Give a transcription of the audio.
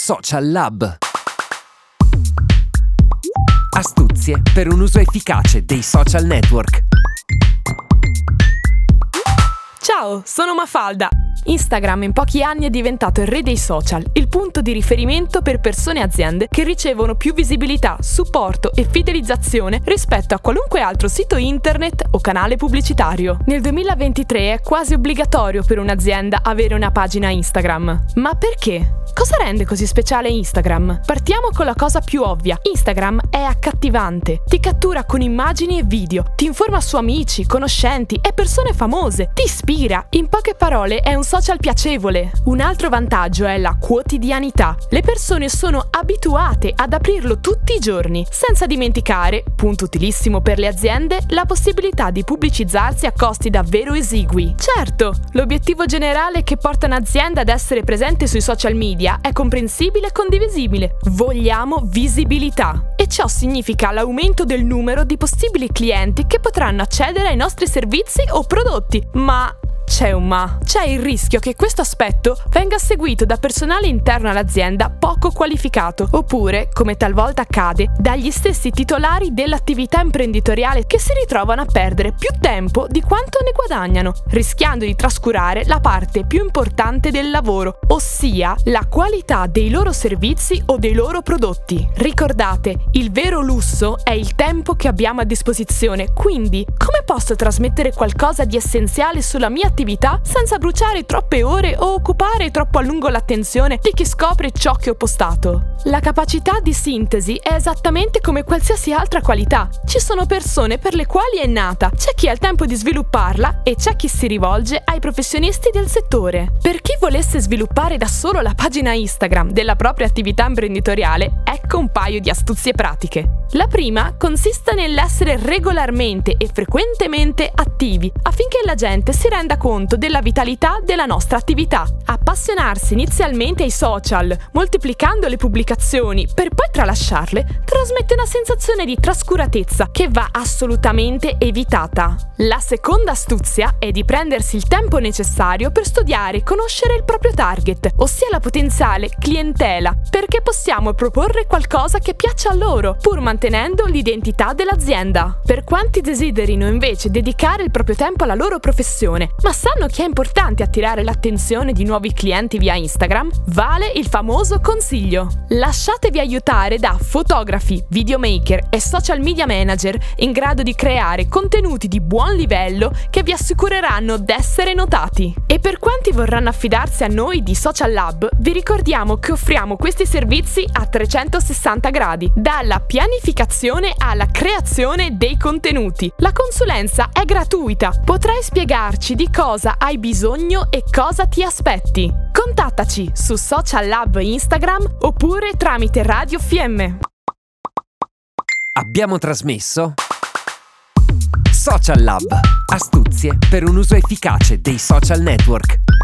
Social Lab. Astuzie per un uso efficace dei social network. Ciao, sono Mafalda. Instagram in pochi anni è diventato il re dei social, il punto di riferimento per persone e aziende che ricevono più visibilità, supporto e fidelizzazione rispetto a qualunque altro sito internet o canale pubblicitario. Nel 2023 è quasi obbligatorio per un'azienda avere una pagina Instagram. Ma perché? Cosa rende così speciale Instagram? Partiamo con la cosa più ovvia. Instagram è accattivante. Ti cattura con immagini e video, ti informa su amici, conoscenti e persone famose, ti ispira. In poche parole è un social piacevole. Un altro vantaggio è la quotidianità. Le persone sono abituate ad aprirlo tutti i giorni, senza dimenticare, punto utilissimo per le aziende, la possibilità di pubblicizzarsi a costi davvero esigui. Certo, l'obiettivo generale che porta un'azienda ad essere presente sui social media è comprensibile e condivisibile. Vogliamo visibilità. E ciò significa l'aumento del numero di possibili clienti che potranno accedere ai nostri servizi o prodotti. Ma c'è un ma. C'è il rischio che questo aspetto venga seguito da personale interno all'azienda poco qualificato, oppure, come talvolta accade, dagli stessi titolari dell'attività imprenditoriale che si ritrovano a perdere più tempo di quanto ne guadagnano, rischiando di trascurare la parte più importante del lavoro, ossia la qualità dei loro servizi o dei loro prodotti. Ricordate, il vero lusso è il tempo che abbiamo a disposizione, quindi come posso trasmettere qualcosa di essenziale sulla mia attività? Attività senza bruciare troppe ore o occupare troppo a lungo l'attenzione di chi scopre ciò che ho postato. La capacità di sintesi è esattamente come qualsiasi altra qualità. Ci sono persone per le quali è nata, c'è chi ha il tempo di svilupparla e c'è chi si rivolge ai professionisti del settore. Per chi volesse sviluppare da solo la pagina Instagram della propria attività imprenditoriale, ecco un paio di astuzie pratiche. La prima consiste nell'essere regolarmente e frequentemente attivi affinché la gente si renda conto conto della vitalità della nostra attività. Appassionarsi inizialmente ai social, moltiplicando le pubblicazioni per poi tralasciarle, trasmette una sensazione di trascuratezza che va assolutamente evitata. La seconda astuzia è di prendersi il tempo necessario per studiare e conoscere il proprio target, ossia la potenziale clientela, perché possiamo proporre qualcosa che piaccia a loro, pur mantenendo l'identità dell'azienda. Per quanti desiderino invece dedicare il proprio tempo alla loro professione, ma sanno che è importante attirare l'attenzione di nuovi clienti via Instagram? Vale il famoso consiglio. Lasciatevi aiutare da fotografi, videomaker e social media manager in grado di creare contenuti di buon livello che vi assicureranno d'essere notati. E per quanti vorranno affidarsi a noi di Social Lab, vi ricordiamo che offriamo questi servizi a 360 gradi, dalla pianificazione alla creazione dei contenuti. La consulenza è gratuita. Potrai spiegarci di cosa cosa hai bisogno e cosa ti aspetti. Contattaci su Social Lab Instagram oppure tramite Radio FM. Abbiamo trasmesso Social Lab. Astuzie per un uso efficace dei social network.